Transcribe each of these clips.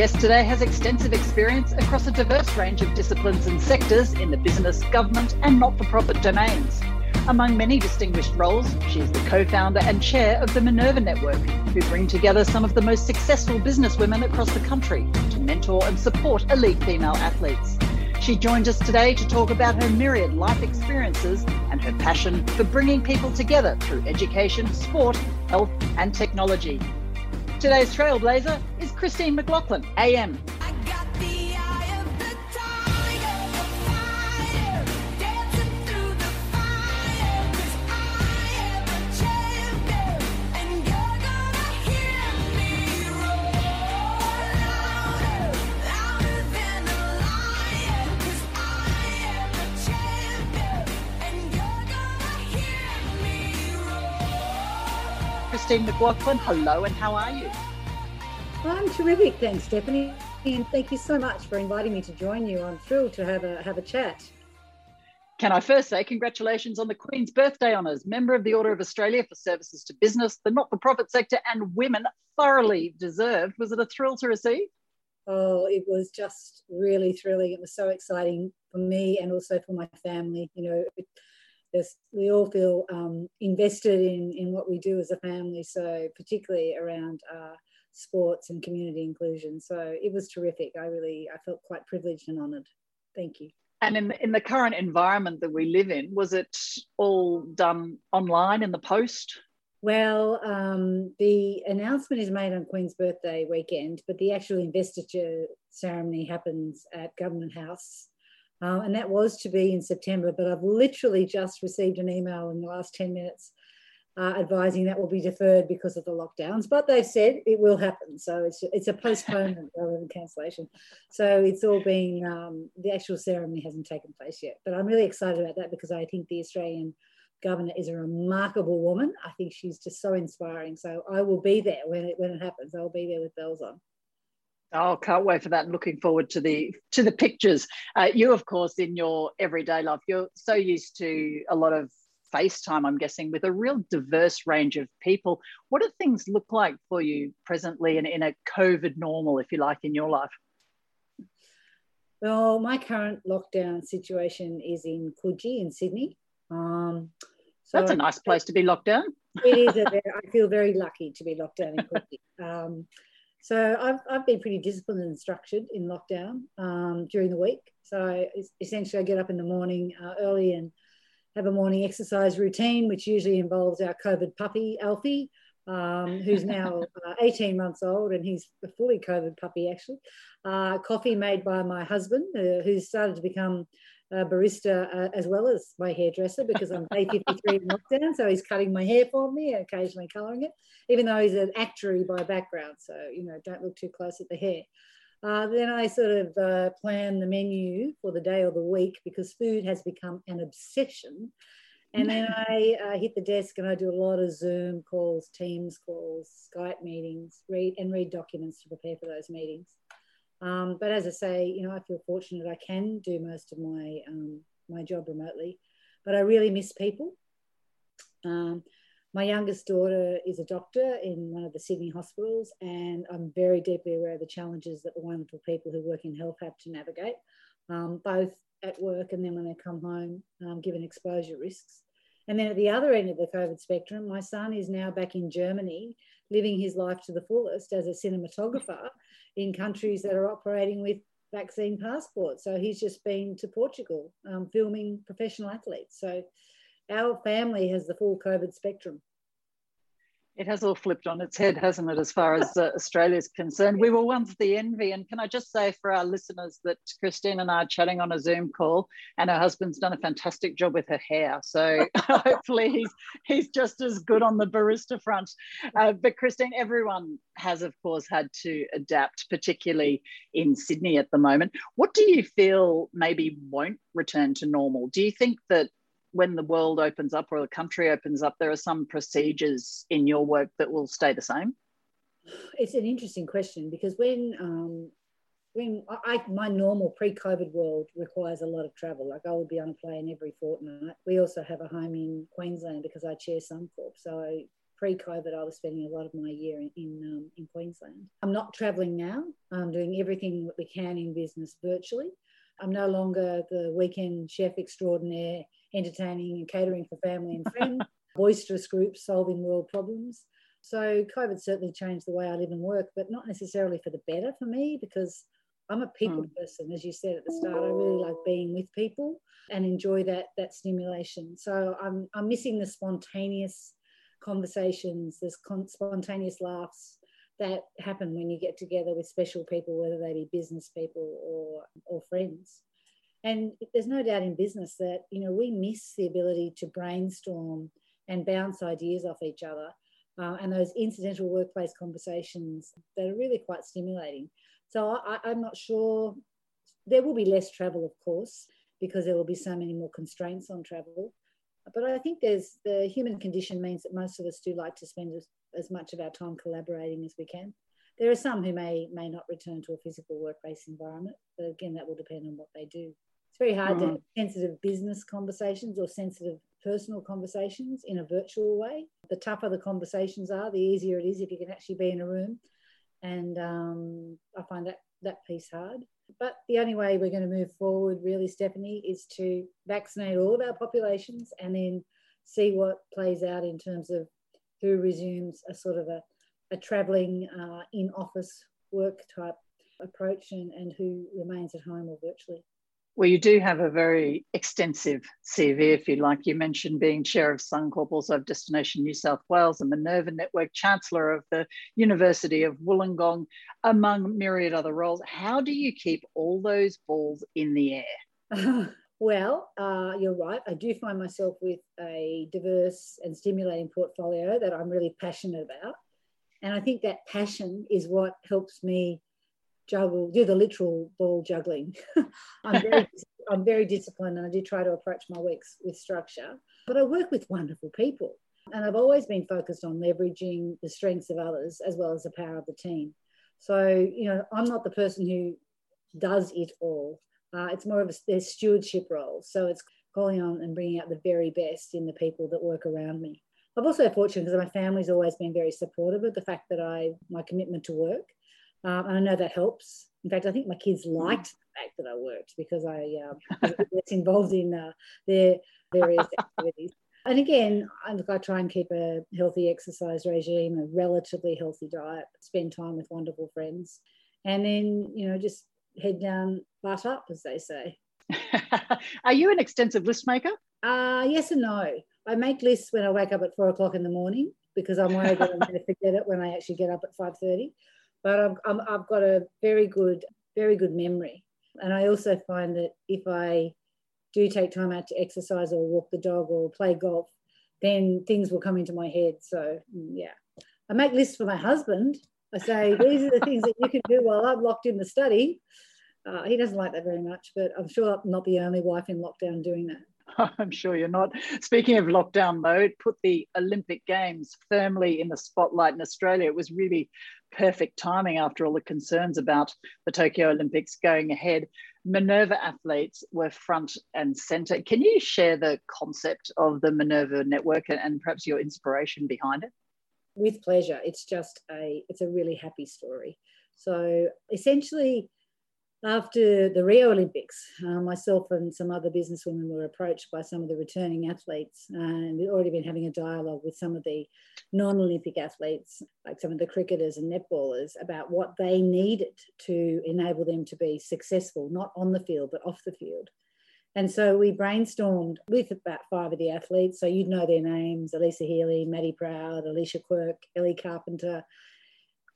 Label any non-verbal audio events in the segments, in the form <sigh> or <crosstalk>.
Guest today has extensive experience across a diverse range of disciplines and sectors in the business, government, and not for profit domains. Among many distinguished roles, she is the co founder and chair of the Minerva Network, who bring together some of the most successful businesswomen across the country to mentor and support elite female athletes. She joins us today to talk about her myriad life experiences and her passion for bringing people together through education, sport, health, and technology. Today's trailblazer is Christine McLoughlin, AM. Christine McLoughlin, hello and how are you? I'm terrific, thanks, Stephanie, and thank you so much for inviting me to join you. I'm thrilled to have a have a chat. Can I first say congratulations on the Queen's Birthday Honours, Member of the Order of Australia for Services to Business, the not-for-profit sector, and women, thoroughly deserved. Was it a thrill to receive? Oh, it was just really thrilling. It was so exciting for me and also for my family. You know, it, we all feel um, invested in, in what we do as a family. So particularly around uh, sports and community inclusion. So it was terrific. I really, I felt quite privileged and honoured. Thank you. And in the, in the current environment that we live in, was it all done online in the post? Well, um, the announcement is made on Queen's birthday weekend, but the actual investiture ceremony happens at Government House uh, and that was to be in September, but I've literally just received an email in the last 10 minutes uh, advising that will be deferred because of the lockdowns. But they've said it will happen. So it's, it's a postponement <laughs> rather than cancellation. So it's all been, um, the actual ceremony hasn't taken place yet. But I'm really excited about that because I think the Australian governor is a remarkable woman. I think she's just so inspiring. So I will be there when it, when it happens. I'll be there with bells on. Oh, can't wait for that. Looking forward to the to the pictures. Uh, you, of course, in your everyday life, you're so used to a lot of FaceTime. I'm guessing with a real diverse range of people. What do things look like for you presently, in, in a COVID normal, if you like, in your life? Well, my current lockdown situation is in Coogee in Sydney. Um, so That's a nice place to be locked down. it is. A, I feel very lucky to be locked down in Coogee. <laughs> Um, so I've, I've been pretty disciplined and structured in lockdown um, during the week. So essentially, I get up in the morning uh, early and have a morning exercise routine, which usually involves our COVID puppy, Alfie, um, who's now <laughs> uh, 18 months old and he's a fully COVID puppy, actually. Uh, coffee made by my husband, uh, who's started to become a barista uh, as well as my hairdresser because I'm day 53 in lockdown. So he's cutting my hair for me and occasionally colouring it, even though he's an actuary by background. So, you know, don't look too close at the hair. Uh, then I sort of uh, plan the menu for the day or the week because food has become an obsession. And then <laughs> I uh, hit the desk and I do a lot of Zoom calls, Teams calls, Skype meetings, read and read documents to prepare for those meetings. Um, but as I say, you know, I feel fortunate I can do most of my um, my job remotely, but I really miss people. Um, my youngest daughter is a doctor in one of the Sydney hospitals, and I'm very deeply aware of the challenges that the wonderful people who work in health have to navigate, um, both at work and then when they come home, um, given exposure risks. And then at the other end of the COVID spectrum, my son is now back in Germany, living his life to the fullest as a cinematographer in countries that are operating with vaccine passports. So he's just been to Portugal um, filming professional athletes. So our family has the full COVID spectrum. It has all flipped on its head, hasn't it, as far as uh, Australia is concerned? We were once the envy. And can I just say for our listeners that Christine and I are chatting on a Zoom call, and her husband's done a fantastic job with her hair. So <laughs> hopefully he's, he's just as good on the barista front. Uh, but Christine, everyone has, of course, had to adapt, particularly in Sydney at the moment. What do you feel maybe won't return to normal? Do you think that when the world opens up or the country opens up, there are some procedures in your work that will stay the same? It's an interesting question because when um, when I, my normal pre-COVID world requires a lot of travel. Like I would be on a plane every fortnight. We also have a home in Queensland because I chair Suncorp. So pre-COVID, I was spending a lot of my year in in, um, in Queensland. I'm not traveling now. I'm doing everything that we can in business virtually. I'm no longer the weekend chef extraordinaire entertaining and catering for family and friends, <laughs> boisterous groups solving world problems. So COVID certainly changed the way I live and work, but not necessarily for the better for me because I'm a people mm. person, as you said at the start. I really like being with people and enjoy that that stimulation. So I'm I'm missing the spontaneous conversations, this con- spontaneous laughs that happen when you get together with special people, whether they be business people or or friends. And there's no doubt in business that, you know, we miss the ability to brainstorm and bounce ideas off each other. Uh, and those incidental workplace conversations that are really quite stimulating. So I, I'm not sure. There will be less travel, of course, because there will be so many more constraints on travel. But I think there's the human condition means that most of us do like to spend as, as much of our time collaborating as we can. There are some who may may not return to a physical workplace environment, but again, that will depend on what they do very hard mm. to have sensitive business conversations or sensitive personal conversations in a virtual way. The tougher the conversations are, the easier it is if you can actually be in a room. And um, I find that that piece hard. But the only way we're going to move forward, really, Stephanie, is to vaccinate all of our populations and then see what plays out in terms of who resumes a sort of a, a travelling uh, in office work type approach and, and who remains at home or virtually. Well, you do have a very extensive CV, if you like. You mentioned being chair of Suncorp, also of Destination New South Wales, and Minerva Network, chancellor of the University of Wollongong, among myriad other roles. How do you keep all those balls in the air? <laughs> well, uh, you're right. I do find myself with a diverse and stimulating portfolio that I'm really passionate about. And I think that passion is what helps me juggle, do the literal ball juggling. <laughs> I'm, very, I'm very disciplined and I do try to approach my weeks with structure, but I work with wonderful people. And I've always been focused on leveraging the strengths of others as well as the power of the team. So, you know, I'm not the person who does it all. Uh, it's more of a their stewardship role. So it's calling on and bringing out the very best in the people that work around me. I've also fortunate because my family's always been very supportive of the fact that I my commitment to work um, and I know that helps. In fact, I think my kids mm. liked the fact that I worked because I um, <laughs> was involved in uh, their various <laughs> activities. And again, I, look, I try and keep a healthy exercise regime, a relatively healthy diet, spend time with wonderful friends, and then, you know, just head down, butt up, as they say. <laughs> Are you an extensive list maker? Uh, yes and no. I make lists when I wake up at four o'clock in the morning because I'm worried that I'm going to forget it when I actually get up at 5.30 but I've, i have got a very good, very good memory. And I also find that if I do take time out to exercise or walk the dog or play golf, then things will come into my head. So, mm, yeah. I make lists for my husband. I say, these are the things that you can do while I'm locked in the study. Uh, he doesn't like that very much, but I'm sure I'm not the only wife in lockdown doing that. <laughs> I'm sure you're not. Speaking of lockdown, though, it put the Olympic Games firmly in the spotlight in Australia. It was really perfect timing after all the concerns about the Tokyo Olympics going ahead. Minerva athletes were front and center. Can you share the concept of the Minerva network and perhaps your inspiration behind it? With pleasure. It's just a it's a really happy story. So essentially after the Rio Olympics, uh, myself and some other businesswomen were approached by some of the returning athletes, and we'd already been having a dialogue with some of the non Olympic athletes, like some of the cricketers and netballers, about what they needed to enable them to be successful, not on the field, but off the field. And so we brainstormed with about five of the athletes. So you'd know their names Alyssa Healy, Maddie Proud, Alicia Quirk, Ellie Carpenter,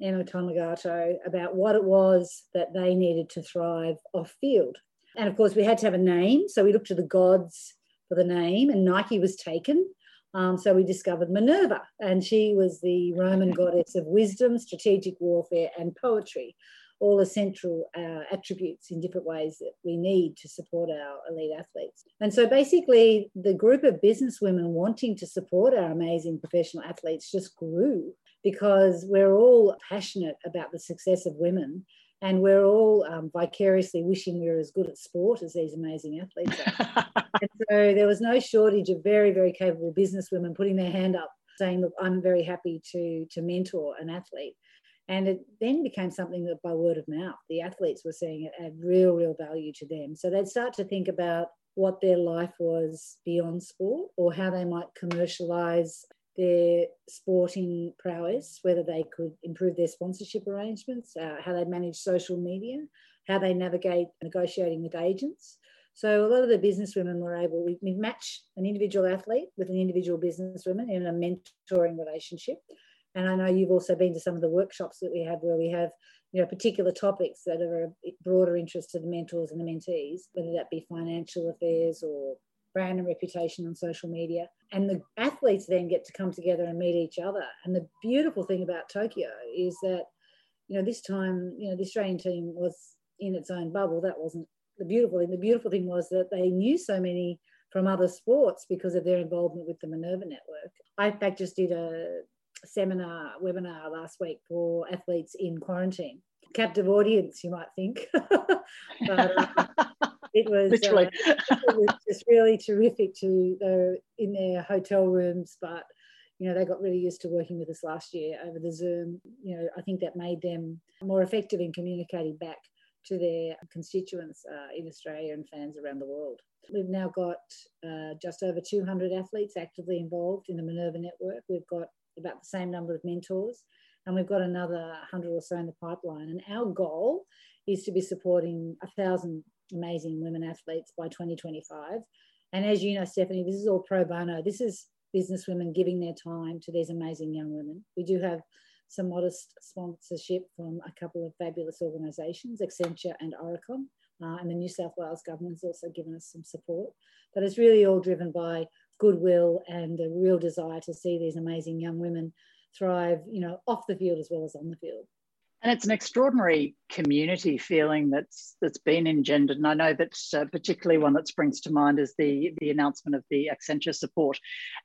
Emma Tonegato, about what it was that they needed to thrive off field. And of course, we had to have a name. So we looked to the gods for the name, and Nike was taken. Um, so we discovered Minerva, and she was the Roman goddess of wisdom, strategic warfare, and poetry, all essential uh, attributes in different ways that we need to support our elite athletes. And so basically, the group of businesswomen wanting to support our amazing professional athletes just grew because we're all passionate about the success of women and we're all um, vicariously wishing we were as good at sport as these amazing athletes are. <laughs> and so there was no shortage of very, very capable businesswomen putting their hand up, saying, "Look, I'm very happy to to mentor an athlete." And it then became something that by word of mouth, the athletes were seeing it add real, real value to them. So they'd start to think about what their life was beyond sport or how they might commercialize their sporting prowess, whether they could improve their sponsorship arrangements, uh, how they manage social media, how they navigate negotiating with agents. So a lot of the businesswomen were able, we, we match an individual athlete with an individual businesswoman in a mentoring relationship. And I know you've also been to some of the workshops that we have where we have, you know, particular topics that are of broader interest to the mentors and the mentees, whether that be financial affairs or brand and reputation on social media. And the athletes then get to come together and meet each other. And the beautiful thing about Tokyo is that, you know, this time, you know, the Australian team was in its own bubble. That wasn't the beautiful thing. The beautiful thing was that they knew so many from other sports because of their involvement with the Minerva Network. I, in fact, just did a seminar, webinar last week for athletes in quarantine. Captive audience, you might think. <laughs> but, um, <laughs> it was, uh, it was just really terrific to they're in their hotel rooms, but you know they got really used to working with us last year over the Zoom. You know, I think that made them more effective in communicating back to their constituents uh, in Australia and fans around the world. We've now got uh, just over 200 athletes actively involved in the Minerva network. We've got about the same number of mentors, and we've got another 100 or so in the pipeline. And our goal is to be supporting a thousand amazing women athletes by 2025. And as you know, Stephanie, this is all pro bono. This is business women giving their time to these amazing young women. We do have some modest sponsorship from a couple of fabulous organisations, Accenture and Aurecon. Uh, and the New South Wales government's also given us some support. But it's really all driven by goodwill and a real desire to see these amazing young women thrive, you know, off the field as well as on the field. And it's an extraordinary community feeling that's that's been engendered. And I know that uh, particularly one that springs to mind is the the announcement of the Accenture support.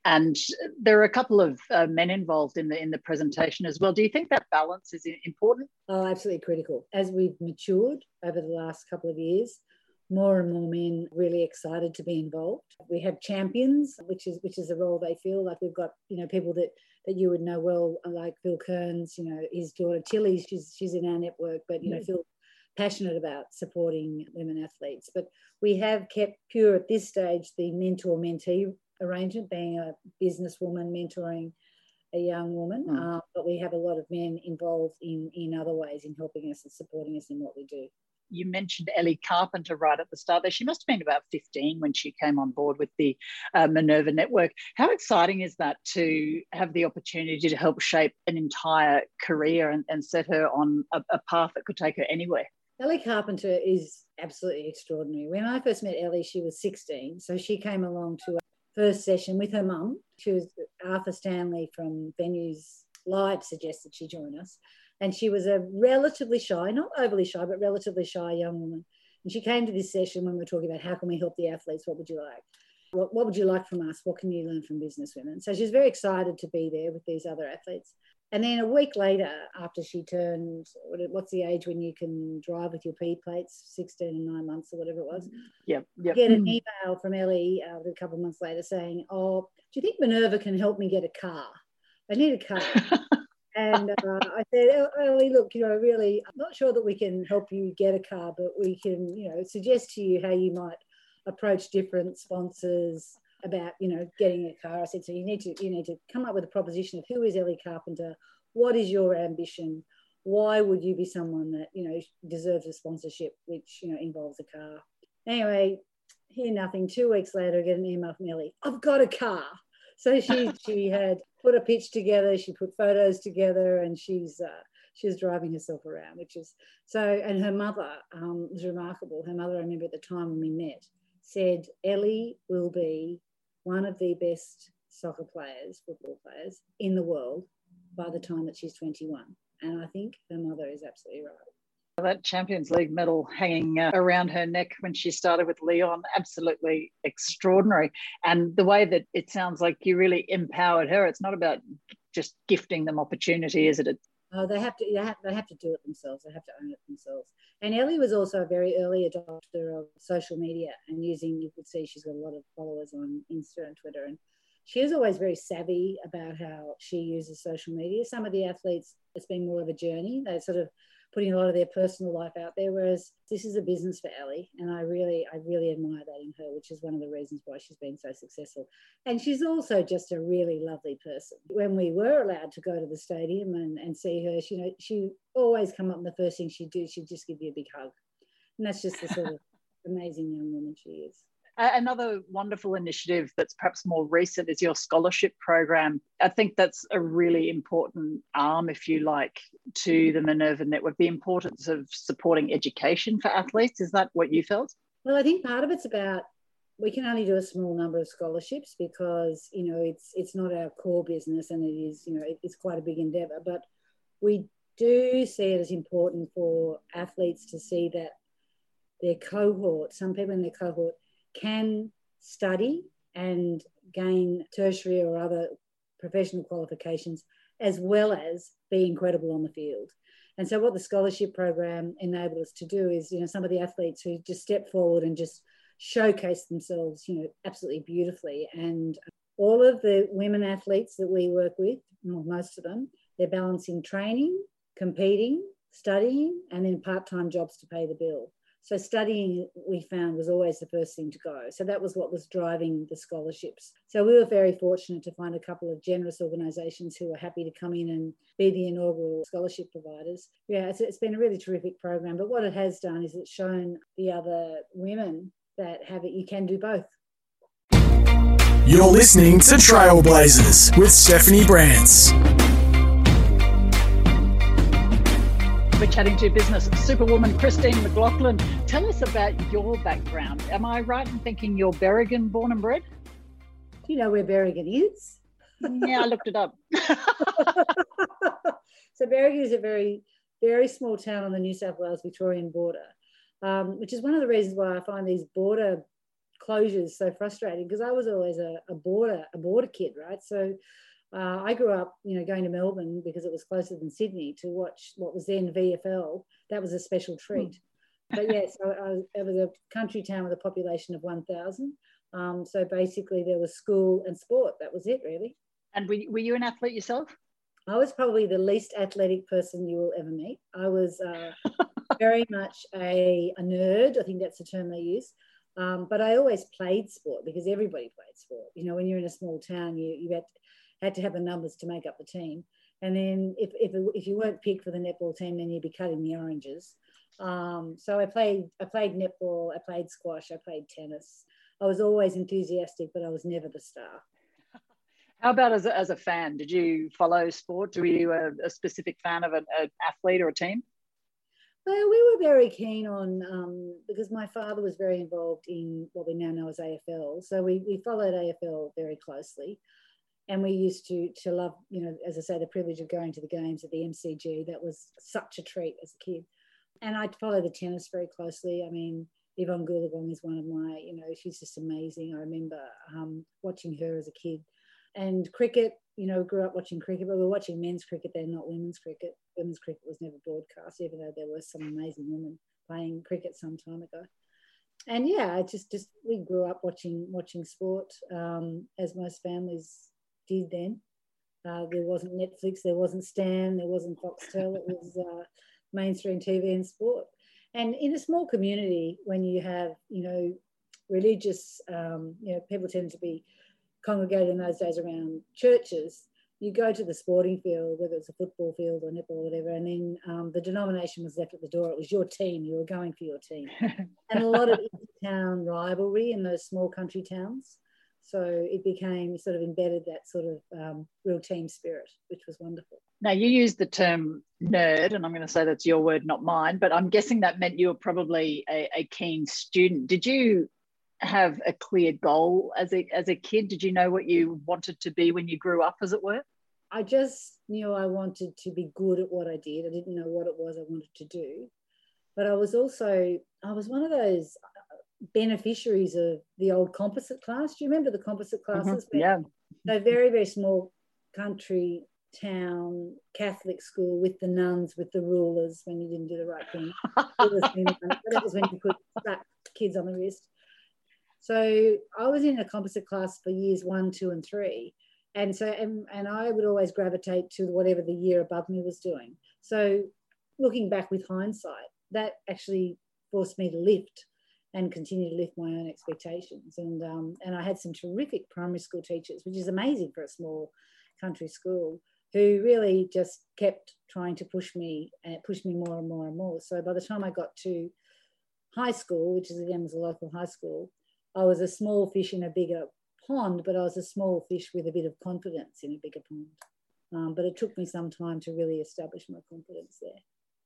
And there are a couple of uh, men involved in the in the presentation as well. Do you think that balance is important? Oh, absolutely critical. As we've matured over the last couple of years, more and more men really excited to be involved. We have champions, which is which is a role they feel like we've got, you know, people that that you would know well, like Phil Kearns, you know, his daughter Tilly, she's she's in our network, but you know, Phil passionate about supporting women athletes. But we have kept pure at this stage the mentor mentee arrangement, being a businesswoman mentoring a young woman, mm. uh, but we have a lot of men involved in in other ways in helping us and supporting us in what we do you mentioned Ellie Carpenter right at the start there. She must have been about 15 when she came on board with the uh, Minerva Network. How exciting is that to have the opportunity to help shape an entire career and, and set her on a, a path that could take her anywhere? Ellie Carpenter is absolutely extraordinary. When I first met Ellie, she was 16. So she came along to a first session with her mum. She was Arthur Stanley from Venues Live suggested she join us. And she was a relatively shy, not overly shy, but relatively shy young woman. And she came to this session when we were talking about how can we help the athletes? What would you like? What, what would you like from us? What can you learn from business women? So she's very excited to be there with these other athletes. And then a week later, after she turned, what's the age when you can drive with your P plates, 16 and nine months or whatever it was? Yeah. yep. Get an email from Ellie uh, a couple of months later saying, Oh, do you think Minerva can help me get a car? I need a car. <laughs> and uh, I said, Ellie, look, you know, really, I'm not sure that we can help you get a car, but we can, you know, suggest to you how you might approach different sponsors about, you know, getting a car. I said, so you need to, you need to come up with a proposition of who is Ellie Carpenter, what is your ambition, why would you be someone that, you know, deserves a sponsorship which, you know, involves a car. Anyway, hear nothing. Two weeks later, I get an email from Ellie. I've got a car. So she she had put a pitch together. She put photos together, and she's uh, she was driving herself around, which is so. And her mother um, was remarkable. Her mother, I remember at the time when we met, said Ellie will be one of the best soccer players, football players in the world by the time that she's 21. And I think her mother is absolutely right. That Champions League medal hanging uh, around her neck when she started with Lyon, absolutely extraordinary. And the way that it sounds like you really empowered her, it's not about just gifting them opportunity, is it? It's Oh, they have to. They have, they have to do it themselves. They have to own it themselves. And Ellie was also a very early adopter of social media and using. You could see she's got a lot of followers on Insta and Twitter, and she is always very savvy about how she uses social media. Some of the athletes, it's been more of a journey. They sort of putting a lot of their personal life out there. Whereas this is a business for Ellie, and I really, I really admire that in her, which is one of the reasons why she's been so successful. And she's also just a really lovely person. When we were allowed to go to the stadium and, and see her, she, you know, she always come up and the first thing she'd do, she'd just give you a big hug. And that's just the sort of <laughs> amazing young woman she is. Another wonderful initiative that's perhaps more recent is your scholarship program. I think that's a really important arm, if you like, to the Minerva Network, the importance of supporting education for athletes. Is that what you felt? Well, I think part of it's about we can only do a small number of scholarships because you know it's it's not our core business and it is you know it's quite a big endeavor but we do see it as important for athletes to see that their cohort some people in their cohort can study and gain tertiary or other professional qualifications as well as be incredible on the field. And so what the scholarship program enabled us to do is, you know, some of the athletes who just step forward and just showcase themselves, you know, absolutely beautifully. And all of the women athletes that we work with, well, most of them, they're balancing training, competing, studying, and then part-time jobs to pay the bill. So studying, we found, was always the first thing to go. So that was what was driving the scholarships. So we were very fortunate to find a couple of generous organisations who were happy to come in and be the inaugural scholarship providers. Yeah, it's, it's been a really terrific program. But what it has done is it's shown the other women that have it, you can do both. You're listening to Trailblazers with Stephanie Brantz. We're chatting to business superwoman Christine McLoughlin. Tell us about your background. Am I right in thinking you're Berrigan born and bred? Do you know where Berrigan is? yeah, I looked it up. <laughs> so Berrigan is a very, very small town on the New South Wales Victorian border, um, which is one of the reasons why I find these border closures so frustrating because I was always a, a border a border kid, right? So uh, I grew up, you know, going to Melbourne because it was closer than Sydney to watch what was then VFL. That was a special hmm. treat. Mm. But yes, yeah, so it was a country town with a population of 1,000. Um, so basically, there was school and sport. That was it, really. And were, were you an athlete yourself? I was probably the least athletic person you will ever meet. I was uh, <laughs> very much a, a, nerd. I think that's the term they use. Um, but I always played sport because everybody played sport. You know, when you're in a small town, you you had had to have the numbers to make up the team. And then if, if, if you weren't picked for the netball team, then you'd be cutting the oranges. Um, so I played I played netball, I played squash, I played tennis. I was always enthusiastic, but I was never the star. <laughs> How about as a, as a fan? Did you follow sport? Were you a, a specific fan of an, athlete or a team? Well, we were very keen on um, because my father was very involved in what we now know as AFL. So we, we followed AFL very closely and we used to to love you know as i say the privilege of going to the games at the mcg that was such a treat as a kid. And i follow the tennis very closely. I mean Evonne Goolagong is one of my you know she's just amazing. I remember um, watching her as a kid. And cricket you know grew up watching cricket but we we're watching men's cricket then not women's cricket. Women's cricket was never broadcast even though there were some amazing women playing cricket some time ago. And yeah, I just just we grew up watching watching sport um, as most families did then. Uh, there wasn't Netflix, there wasn't Stan, there wasn't Foxtel. It was uh, mainstream TV and sport. And in a small community, when you have, you know, religious, um, you know, people tend to be congregated in those days around churches. you go to the sporting field, whether it's a football field or netball or whatever, and then um, the denomination was left at the door. It was your team. You were going for your team, <laughs> and a lot of town rivalry in those small country towns. So it became sort of embedded that sort of um, real team spirit, which was wonderful. Now you used the term nerd, and I'm going to say that's your word, not mine. But I'm guessing that meant you were probably a, a keen student. Did you have a clear goal as a as a kid? Did you know what you wanted to be when you grew up, as it were? I just knew I wanted to be good at what I did. I didn't know what it was I wanted to do, but I was also I was one of those beneficiaries of the old composite class. Do you remember the composite mm-hmm. classes? Mm-hmm. Yeah. So very very small country town Catholic school with the nuns with the rulers when you didn't do the right thing. <laughs> that was when you put kids on the wrist. So I was in a composite class for years one, two, and three. And so, and, and I would always gravitate to whatever the year above me was doing. So, looking back with hindsight, that actually forced me to lift and continue to lift my own expectations. And, um, and I had some terrific primary school teachers, which is amazing for a small country school, who really just kept trying to push me and it pushed me more and more and more. So by the time I got to high school, which is again was a local high school, I was a small fish in a bigger pond, but I was a small fish with a bit of confidence in a bigger pond. Um, but it took me some time to really establish my confidence there.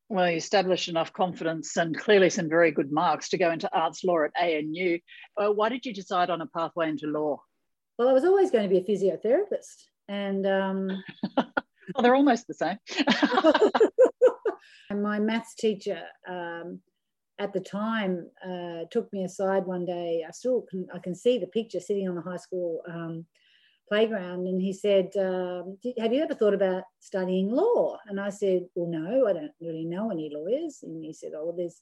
Well, you established enough confidence and clearly some very good marks to go into arts law at ANU. Uh, why did you decide on a pathway into law? Well, I was always going to be a physiotherapist, and um, <laughs> well, they're almost the same. and <laughs> my maths teacher um, at the time uh, took me aside one day. I still can, I can see the picture sitting on the high school um, playground, and he said, um, "Have you ever thought about studying law?" And I said, "Well, no, I don't really know any lawyers." And he said, "Oh, well, there's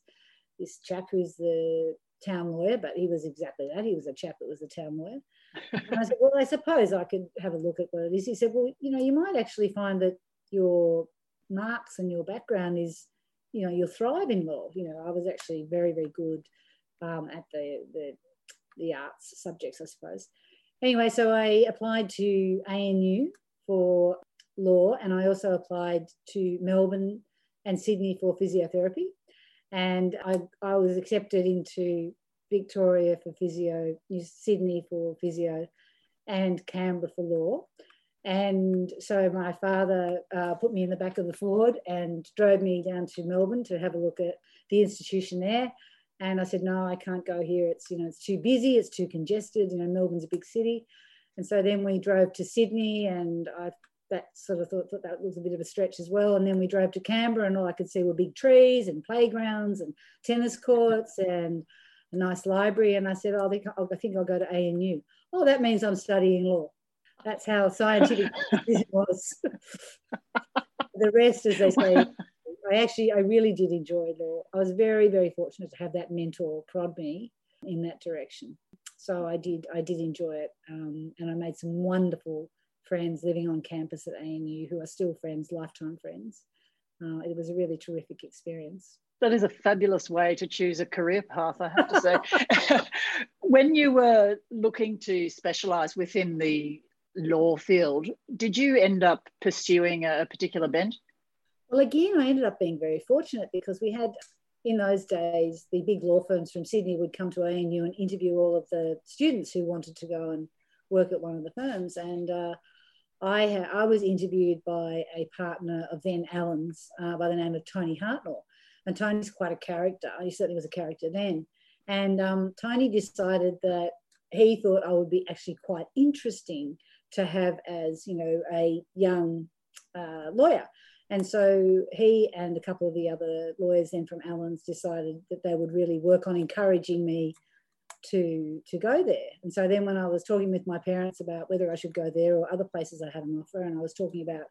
this chap who's the town lawyer, but he was exactly that. He was a chap that was a town lawyer." and I said, "Well, I suppose I could have a look at what it is." He said, "Well, you know, you might actually find that your marks and your background is." you know, you'll thrive in law. You know, I was actually very, very good um, at the, the, the arts subjects, I suppose. Anyway, so I applied to ANU for law, and I also applied to Melbourne and Sydney for physiotherapy. And I, I was accepted into Victoria for physio, Sydney for physio, and Canberra for law. And so my father uh, put me in the back of the Ford and drove me down to Melbourne to have a look at the institution there. And I said, no, I can't go here. It's, you know, it's too busy. It's too congested. You know, Melbourne's a big city. And so then we drove to Sydney and I that sort of thought, thought that was a bit of a stretch as well. And then we drove to Canberra and all I could see were big trees and playgrounds and tennis courts and a nice library. And I said, oh, I think I'll, I think I'll go to ANU. Oh, that means I'm studying law. That's how scientific <laughs> it was. the rest, as they say, I actually, I really did enjoy law. I was very, very fortunate to have that mentor prod me in that direction. So I did, I did enjoy it, um, and I made some wonderful friends living on campus at ANU who are still friends, lifetime friends. Uh, it was a really terrific experience. That is a fabulous way to choose a career path, I have to say. <laughs> when you were looking to specialise within the law field. Did you end up pursuing a particular bent? Well, again, I ended up being very fortunate because we had, in those days, the big law firms from Sydney would come to ANU and interview all of the students who wanted to go and work at one of the firms. And uh, I, ha- I was interviewed by a partner of then Allens uh, by the name of Tony Hartnell. And Tony's quite a character. He certainly was a character then. And um, Tony decided that he thought I would be actually quite interesting to have as you know a young uh, lawyer. And so he and a couple of the other lawyers then from Allens decided that they would really work on encouraging me to to go there. And so then when I was talking with my parents about whether I should go there or other places I had an offer, and I was talking about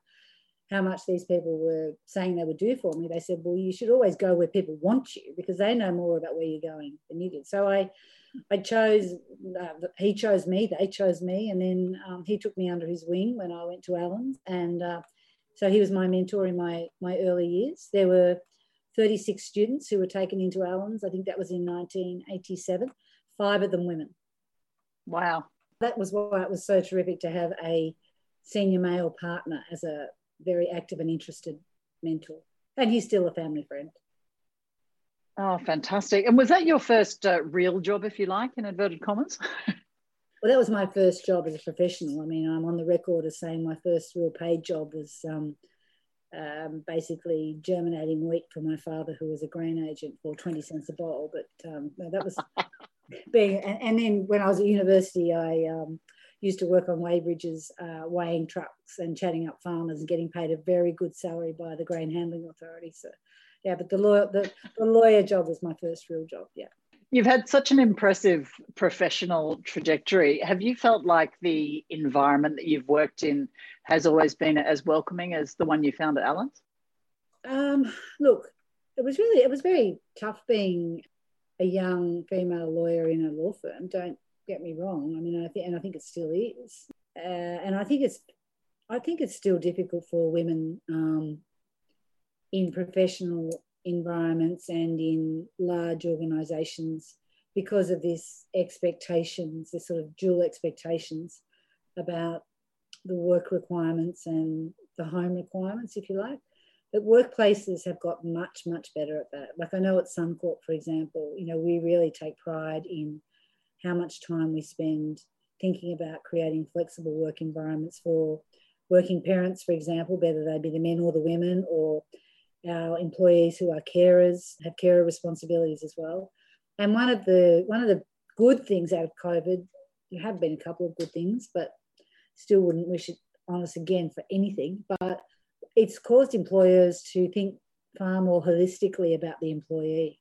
how much these people were saying they would do for me, they said, "Well, you should always go where people want you because they know more about where you're going than you did." So I I chose, uh, he chose me, they chose me, and then um, he took me under his wing when I went to Allens. And uh, so he was my mentor in my, my early years. There were 36 students who were taken into Allens. I think that was in 1987, five of them women. Wow. That was why it was so terrific to have a senior male partner as a very active and interested mentor. And he's still a family friend. Oh, fantastic. And was that your first uh, real job, if you like, in inverted commas? <laughs> well, that was my first job as a professional. I mean, I'm on the record as saying my first real paid job was um, um, basically germinating wheat for my father, who was a grain agent for 20 cents a bowl. But um, that was <laughs> being, and, and, then when I was at university, I um, used to work on weigh bridges, uh, weighing trucks and chatting up farmers and getting paid a very good salary by the Grain Handling Authority. So, yeah, but the lawyer, the, the lawyer job was my first real job. Yeah. You've had such an impressive professional trajectory. Have you felt like the environment that you've worked in has always been as welcoming as the one you found at Allens? Um, look, it was really it was very tough being a young female lawyer in a law firm. Don't get me wrong. I mean, I think and I think it still is, uh, and I think it's I think it's still difficult for women um, in professional environments and in large organizations because of this expectations, this sort of dual expectations about the work requirements and the home requirements, if you like. But workplaces have got much, much better at that. Like I know at Suncorp, for example, you know, we really take pride in how much time we spend thinking about creating flexible work environments for working parents, for example, whether they be the men or the women, or our employees who are carers have carer responsibilities as well. And one of the one of the good things out of COVID, there have been a couple of good things, but still wouldn't wish it on us again for anything. But it's caused employers to think far more holistically about the employee.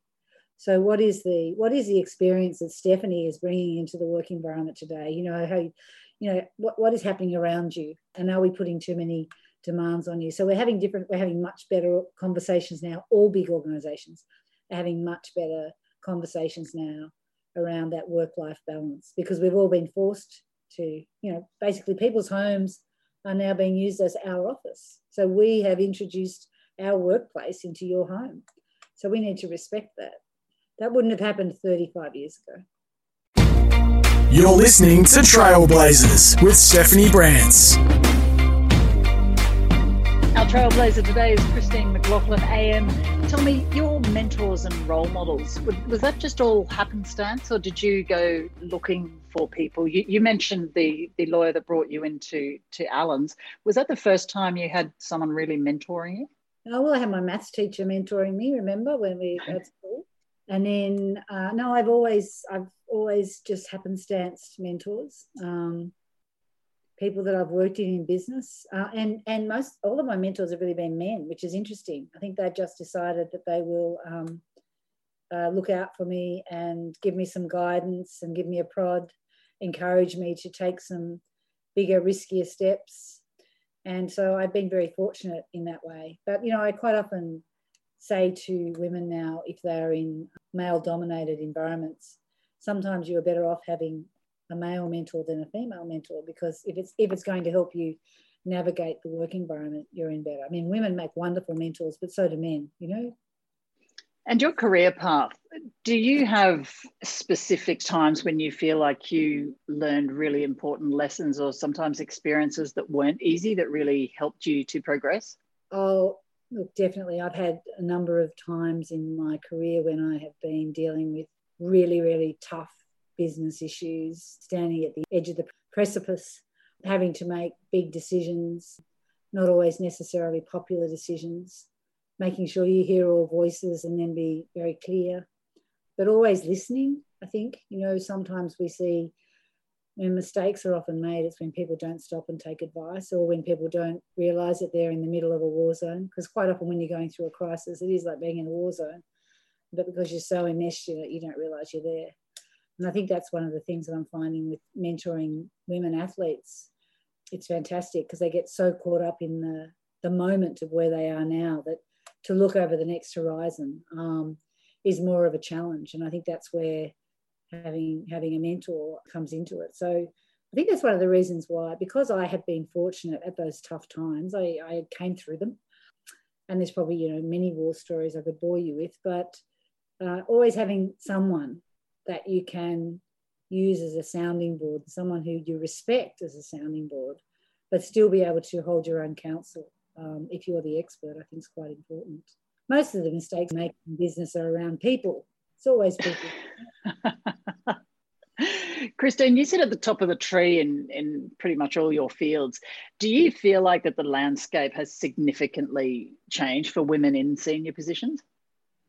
So what is the what is the experience that Stephanie is bringing into the work environment today? You know how, you know what, what is happening around you, and are we putting too many demands on you. So we're having different, we're having much better conversations now. All big organizations are having much better conversations now around that work life balance because we've all been forced to, you know, basically people's homes are now being used as our office. So we have introduced our workplace into your home. So we need to respect that. That wouldn't have happened 35 years ago. You're listening to Trailblazers with Stephanie Brantz. Trailblazer today is Christine McLoughlin AM. Tell me, your mentors and role models, was that just all happenstance or did you go looking for people? You, you mentioned the, the lawyer that brought you into to Allens. Was that the first time you had someone really mentoring you? Oh, well, I had my maths teacher mentoring me, remember, when we at school. And then, uh, no, I've always, I've always just happenstance mentors. Um, people that I've worked in in business, uh, and and most all of my mentors have really been men, which is interesting. I think they've just decided that they will um, uh, look out for me and give me some guidance and give me a prod, encourage me to take some bigger, riskier steps. And so I've been very fortunate in that way. But you know, I quite often say to women now, if they're in male-dominated environments, sometimes you are better off having a male mentor than a female mentor because if it's if it's going to help you navigate the work environment you're in better. I mean women make wonderful mentors but so do men you know? And your career path do you have specific times when you feel like you learned really important lessons or sometimes experiences that weren't easy that really helped you to progress? Oh look definitely. I've had a number of times in my career when i have been dealing with really really tough business issues, standing at the edge of the precipice, having to make big decisions, not always necessarily popular decisions, making sure you hear all voices and then be very clear, but always listening. I think, you know, sometimes we see when mistakes are often made, it's when people don't stop and take advice or when people don't realize that they're in the middle of a war zone. Because quite often when you're going through a crisis, it is like being in a war zone. But because you're so enmeshed in it, you don't realize you're there. And I think that's one of the things that I'm finding with mentoring women athletes. It's fantastic because they get so caught up in the, the moment of where they are now that to look over the next horizon um, is more of a challenge. And I think that's where having having a mentor comes into it. So I think that's one of the reasons why, because I have been fortunate at those tough times, I, I came through them. And there's probably, you know, many war stories I could bore you with, but uh, always having someone that you can use as a sounding board, someone who you respect as a sounding board, but still be able to hold your own counsel um, if you're the expert, I think is quite important. Most of the mistakes made in business are around people. It's always people. <laughs> Christine, you sit at the top of the tree in, in pretty much all your fields. Do you feel like that the landscape has significantly changed for women in senior positions?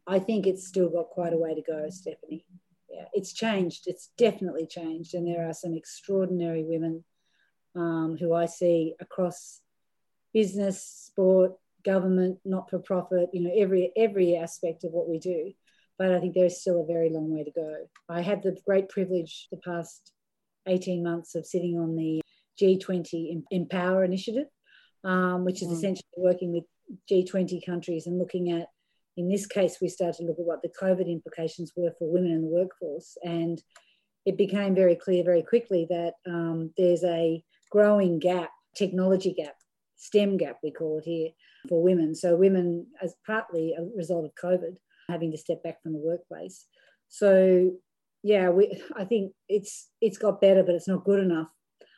I think it's still got quite a way to go, Stephanie. Yeah, it's changed. It's definitely changed. And there are some extraordinary women um, who I see across business, sport, government, not for profit, you know, every every aspect of what we do. But I think there's still a very long way to go. I had the great privilege the past 18 months of sitting on the G20 Empower initiative, um, which is mm. essentially working with G20 countries and looking at, in this case, we started to look at what the COVID implications were for women in the workforce. And it became very clear very quickly that um, there's a growing gap, technology gap STEM gap, we call it here, for women. So, women, as partly a result of COVID, having to step back from the workplace. So, yeah, we, I think it's it's got better, but it's not good enough.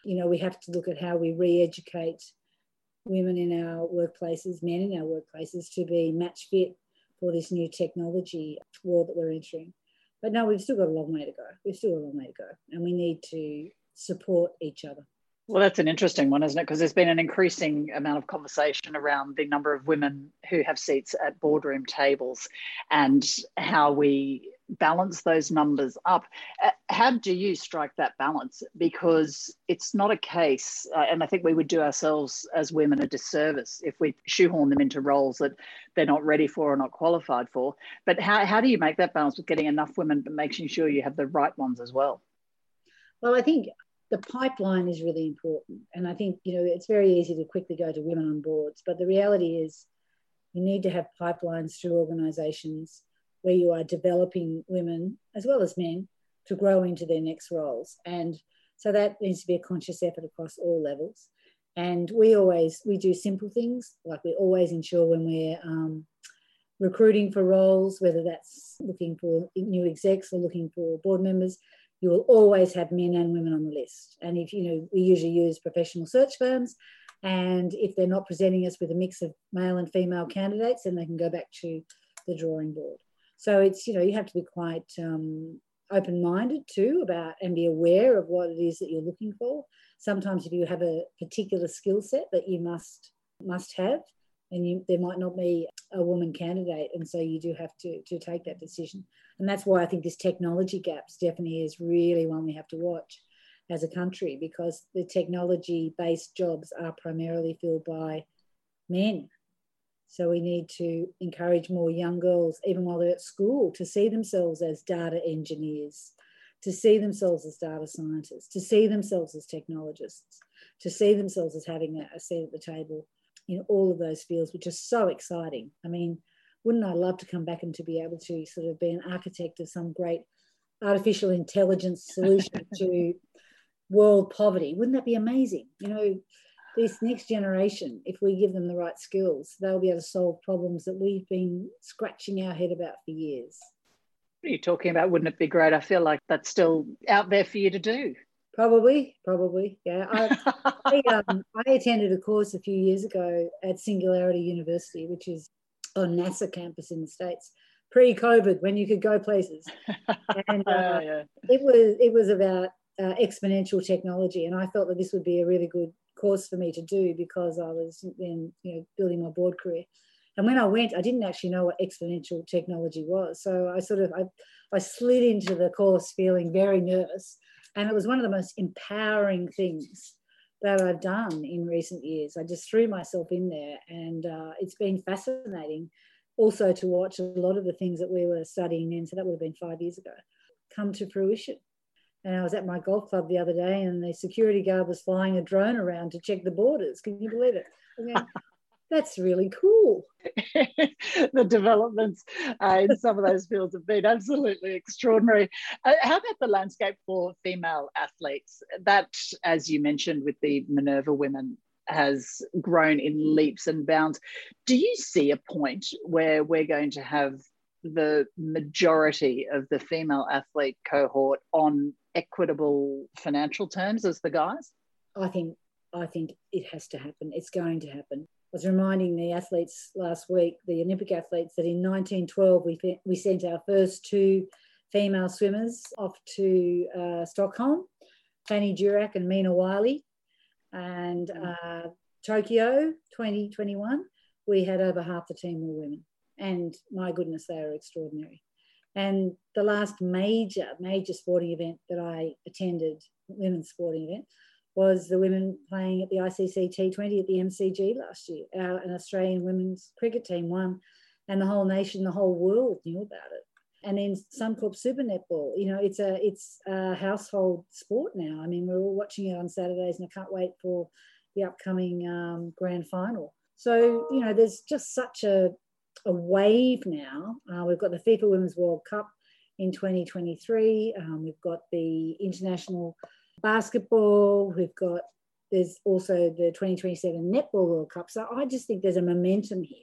You know, we have to look at how we re-educate women in our workplaces, men in our workplaces, to be match fit for this new technology world that we're entering. But no, we've still got a long way to go. We've still got a long way to go, and we need to support each other. Well, that's an interesting one, isn't it? Because there's been an increasing amount of conversation around the number of women who have seats at boardroom tables and how we balance those numbers up. Uh, how do you strike that balance? Because it's not a case, uh, and I think we would do ourselves as women a disservice if we shoehorn them into roles that they're not ready for or not qualified for. But how, how do you make that balance with getting enough women, but making sure you have the right ones as well? Well, I think the pipeline is really important. And I think, you know, it's very easy to quickly go to women on boards, but the reality is you need to have pipelines through organizations where you are developing women as well as men to grow into their next roles. And so that needs to be a conscious effort across all levels. And we always, we do simple things, like we always ensure when we're um, recruiting for roles, whether that's looking for new execs or looking for board members, you will always have men and women on the list. And if you know, we usually use professional search firms, and if they're not presenting us with a mix of male and female candidates, then they can go back to the drawing board. So it's you know you have to be quite um, open-minded too about and be aware of what it is that you're looking for. Sometimes if you have a particular skill set that you must must have, and you, there might not be a woman candidate, and so you do have to to take that decision. And that's why I think this technology gap definitely is really one we have to watch as a country because the technology based jobs are primarily filled by men. So we need to encourage more young girls, even while they're at school, to see themselves as data engineers, to see themselves as data scientists, to see themselves as technologists, to see themselves as having a seat at the table in all of those fields, which is so exciting. I mean, wouldn't I love to come back and to be able to sort of be an architect of some great artificial intelligence solution <laughs> to world poverty? Wouldn't that be amazing? You know, this next generation, if we give them the right skills, they'll be able to solve problems that we've been scratching our head about for years. What are you talking about? Wouldn't it be great? I feel like that's still out there for you to do. Probably, probably, yeah. I, <laughs> I, um, I attended a course a few years ago at Singularity University, which is on NASA campus in the States, pre-COVID, when you could go places. <laughs> And uh, yeah. it was it was about uh, exponential technology, and I felt that this would be a really good course for me to do because I was then you know building my board career. And when I went, I didn't actually know what exponential technology was, so I sort of I, I slid into the course feeling very nervous and it was one of the most empowering things that I've done in recent years. I just threw myself in there, and uh, it's been fascinating also to watch a lot of the things that we were studying then. So that would have been five years ago, come to fruition. And I was at my golf club the other day, and the security guard was flying a drone around to check the borders. Can you believe it? I mean, <laughs> that's really cool. <laughs> the developments uh, in some of those fields have been absolutely extraordinary. Uh, how about the landscape for female athletes? That, as you mentioned with the Minerva women, has grown in leaps and bounds. Do you see a point where we're going to have the majority of the female athlete cohort on equitable financial terms as the guys? I think I think it has to happen. It's going to happen. I was reminding the athletes last week, the Olympic athletes, that in 1912 we, we sent our first two female swimmers off to uh, Stockholm, Fanny Durack and Mina Wylie. And uh, Tokyo 2021, we had over half the team were women. And my goodness, they are extraordinary. And the last major, major sporting event that I attended, women's sporting event, was the women playing at the ICC T20 at the MCG last year. Our, an Australian women's cricket team won, and the whole nation, the whole world knew about it. And then Suncorp Super Netball, you know, it's a it's a household sport now. I mean, we're all watching it on Saturdays, and I can't wait for the upcoming um, grand final. So, you know, there's just such a, a wave now. Uh, we've got the FIFA Women's World Cup in 2023. Um, we've got the international basketball. We've got there's also the 2027 Netball World Cup. So I just think there's a momentum here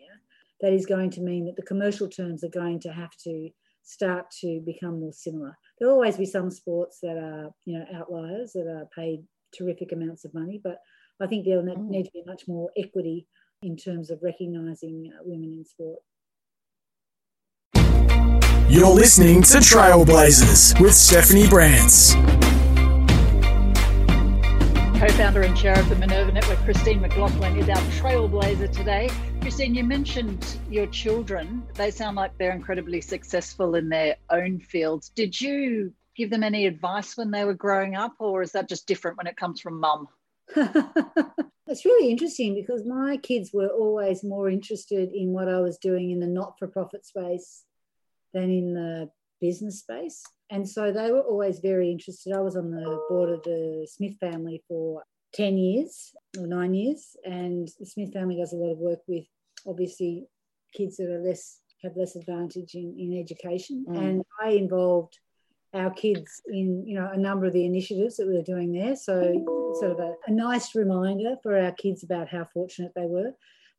that is going to mean that the commercial terms are going to have to start to become more similar. There'll always be some sports that are, you know, outliers that are paid terrific amounts of money, but I think there'll mm. need to be much more equity in terms of recognising uh, women in sport. You're listening to Trailblazers with Stephanie Brantz. Co-founder and chair of the Minerva Network, Christine McLoughlin, is our trailblazer today. Christine, you mentioned your children. They sound like they're incredibly successful in their own fields. Did you give them any advice when they were growing up, or is that just different when it comes from mum? <laughs> it's really interesting because my kids were always more interested in what I was doing in the not for profit space than in the business space. And so they were always very interested. I was on the board of the Smith family for 10 years or nine years. And the Smith family does a lot of work with obviously kids that are less have less advantage in, in education. Mm. And I involved our kids in you know a number of the initiatives that we were doing there. So sort of a, a nice reminder for our kids about how fortunate they were.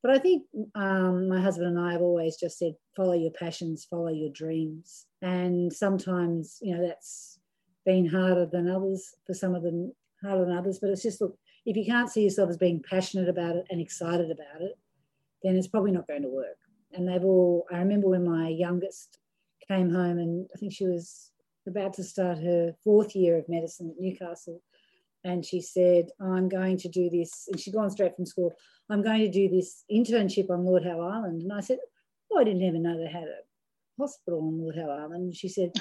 But I think um, my husband and I have always just said, follow your passions, follow your dreams. And sometimes, you know, that's been harder than others for some of them, harder than others. But it's just, look, if you can't see yourself as being passionate about it and excited about it, then it's probably not going to work. And they've all, I remember when my youngest came home and I think she was about to start her fourth year of medicine at Newcastle and she said, I'm going to do this. And she'd gone straight from school. I'm going to do this internship on Lord Howe Island. And I said, Oh, I didn't even know they had a hospital on Lord Howe Island. And she said,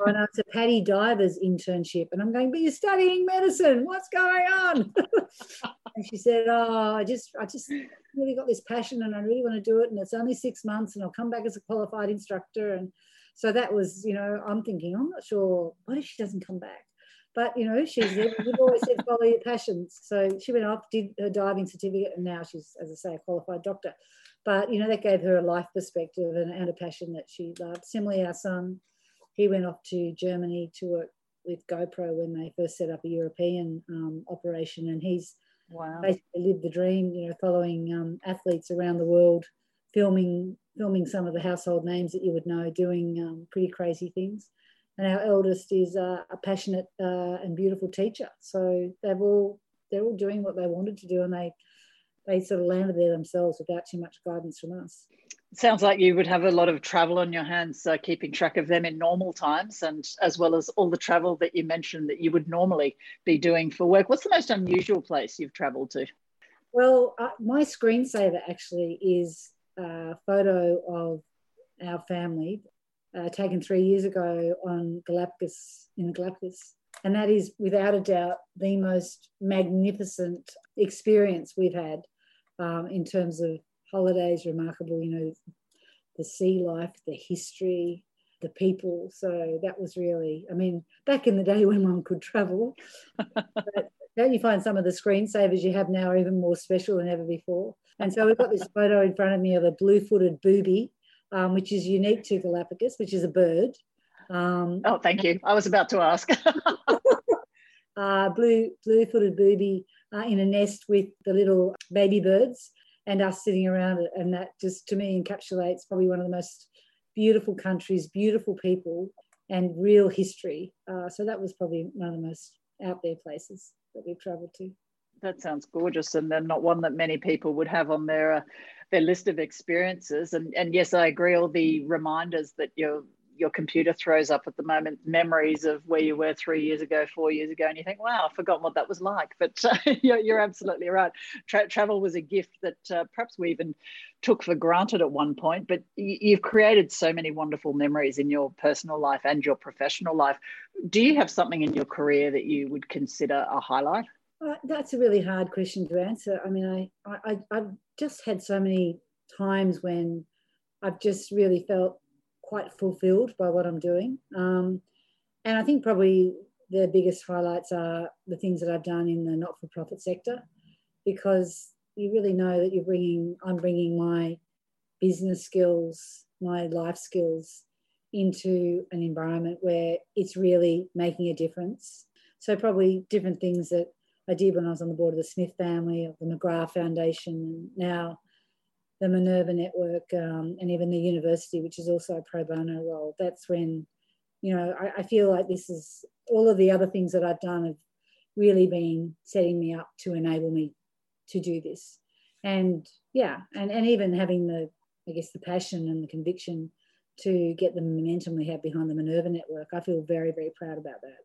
Oh, no, it's a PADI Divers internship. And I'm going, But you're studying medicine. What's going on? <laughs> and she said, Oh, I just, I just really got this passion and I really want to do it. And it's only six months and I'll come back as a qualified instructor. And so that was, you know, I'm thinking, I'm not sure, what if she doesn't come back? But you know, she's we've always said follow your passions. So she went off, did her diving certificate, and now she's, as I say, a qualified doctor. But you know, that gave her a life perspective and, and a passion that she loved. Similarly, our son, he went off to Germany to work with GoPro when they first set up a European um, operation, and he's wow. basically lived the dream. You know, following um, athletes around the world, filming filming some of the household names that you would know, doing um, pretty crazy things and our eldest is a, a passionate uh, and beautiful teacher. So they've all they're all doing what they wanted to do, and they they sort of landed there themselves without too much guidance from us. sounds like you would have a lot of travel on your hands, uh, keeping track of them in normal times, and as well as all the travel that you mentioned that you would normally be doing for work. What's the most unusual place you've travelled to? Well, uh, my screensaver actually is a photo of our family uh, taken three years ago on Galapagos in the Galapagos. And that is without a doubt the most magnificent experience we've had um, in terms of holidays, remarkable, you know, the sea life, the history, the people. So that was really, I mean, back in the day <laughs> when one could travel, don't you find some of the screensavers you have now are even more special than ever before? And so we've got this photo in front of me of a blue footed booby um, which is unique to Galapagos, which is a bird. Um, oh, thank you. I was about to ask. <laughs> uh, blue blue-footed booby uh, in a nest with the little baby birds, and us sitting around it, and that just to me encapsulates probably one of the most beautiful countries, beautiful people, and real history. Uh, so that was probably one of the most out there places that we've travelled to. That sounds gorgeous, and then not one that many people would have on their uh, their list of experiences. And and yes, I agree. All the reminders that you're your computer throws up at the moment memories of where you were three years ago, four years ago, and you think, wow, I've forgotten what that was like. But uh, <laughs> you're, you're, absolutely right. Tra- travel was a gift that uh, perhaps we even took for granted at one point, but y- you've created so many wonderful memories in your personal life and your professional life. Do you have something in your career that you would consider a highlight? Uh, that's a really hard question to answer. I mean, I, I, I've just had so many times when I've just really felt quite fulfilled by what I'm doing. Um, and I think probably the biggest highlights are the things that I've done in the not-for-profit sector, because you really know that you're bringing, I'm bringing my business skills, my life skills into an environment where it's really making a difference. So probably different things that I did when I was on the board of the Smith family, of the McGrath Foundation, and now the Minerva Network, um, and even the university, which is also a pro bono role. That's when, you know, I, I, feel like this is all of the other things that I've done have really been setting me up to enable me to do this. And yeah, and, and even having the, I guess, the passion and the conviction to get the momentum we have behind the Minerva Network, I feel very, very proud about that.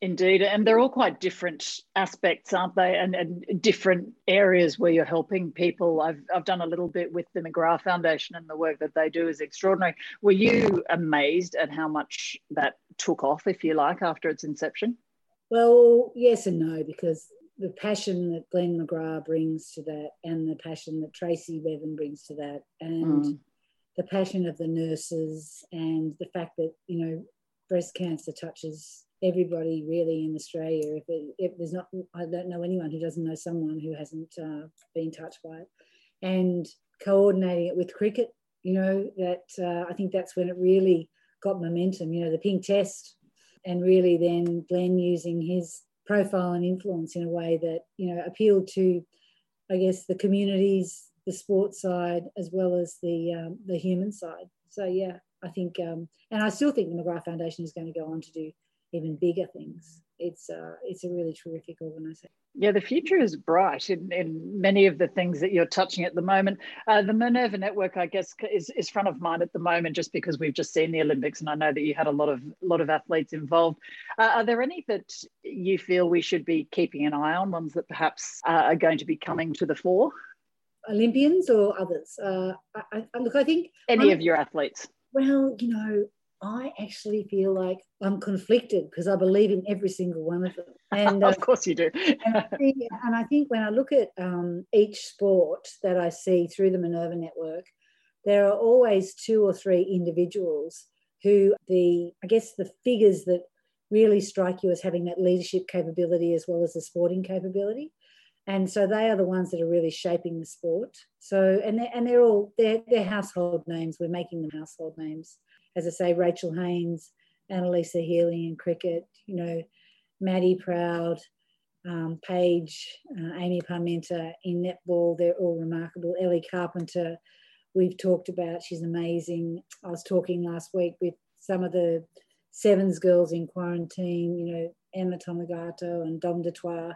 Indeed, and they're all quite different aspects, aren't they? And, and different areas where you're helping people. I've, I've done a little bit with the McGrath Foundation, and the work that they do is extraordinary. Were you amazed at how much that took off, if you like, after its inception? Well, yes and no, because the passion that Glenn McGrath brings to that, and the passion that Tracy Bevan brings to that, and mm. the passion of the nurses, and the fact that you know breast cancer touches everybody really in Australia. If, it, if there's not, I don't know anyone who doesn't know someone who hasn't uh, been touched by it. And coordinating it with cricket, you know, that uh, I think that's when it really got momentum. You know, the pink test, and really then Glenn using his profile and influence in a way that you know appealed to, I guess, the communities, the sports side, as well as the um, the human side. So yeah, I think, um, and I still think the McGrath Foundation is going to go on to do even bigger things. It's uh, it's a really terrific organisation. Yeah, the future is bright in, in many of the things that you're touching at the moment. Uh, the Minerva Network, I guess, is, is front of mind at the moment, just because we've just seen the Olympics, and I know that you had a lot of lot of athletes involved. Uh, are there any that you feel we should be keeping an eye on? Ones that perhaps uh, are going to be coming to the fore? Olympians or others? Uh, I, I, look, I think any of your athletes. Well, you know, I actually feel like I'm conflicted because I believe in every single one of them. And <laughs> of uh, course you do. and, I think, and, I think, when I look at um, each sport that I see through the Minerva Network, there are always two or three individuals who the I guess the figures that really strike you as having that leadership capability as well as the sporting capability. And so they are the ones that are really shaping the sport. So and they're, and they're all they're, they're household names. We're making them household names as I say, Rachel Haynes, Alyssa Healy in cricket, you know, Maddie Proud, um, Paige, uh, Amy Parmenter in netball, they're all remarkable. Ellie Carpenter, we've talked about, she's amazing. I was talking last week with some of the Sevens girls in quarantine, you know, Emma Tonegato and Dom du Toit.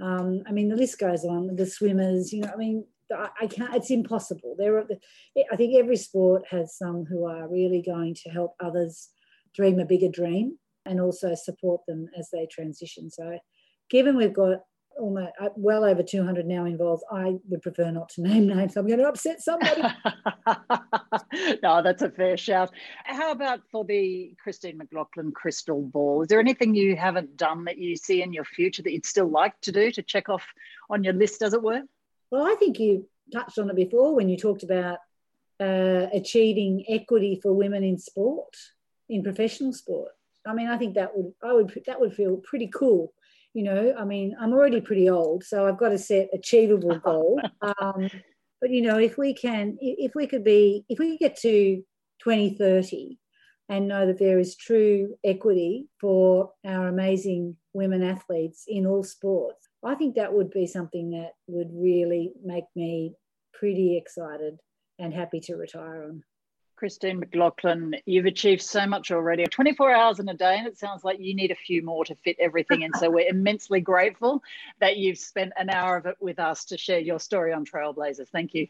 Um, I mean, the list goes on. The swimmers, you know, I mean, I can't. It's impossible. There are. I think every sport has some who are really going to help others dream a bigger dream and also support them as they transition. So, given we've got almost uh, well over 200 now involved, I would prefer not to name names. I'm going to upset somebody. <laughs> no, that's a fair shout. How about for the Christine McLoughlin crystal ball? Is there anything you haven't done that you see in your future that you'd still like to do to check off on your list, as it were? Well, I think you touched on it before when you talked about uh, achieving equity for women in sport, in professional sport. I mean, I think that would I would that would feel pretty cool. You know, I mean, I'm already pretty old, so I've got to set achievable <laughs> goal. Um, but you know, if we can, if we could be, if we could get to 2030 and know that there is true equity for our amazing women athletes in all sports, I think that would be something that would really make me pretty excited and happy to retire on. Christine McLoughlin, you've achieved so much already. 24 hours in a day, and it sounds like you need a few more to fit everything in. So <laughs> we're immensely grateful that you've spent an hour of it with us to share your story on Trailblazers. Thank you.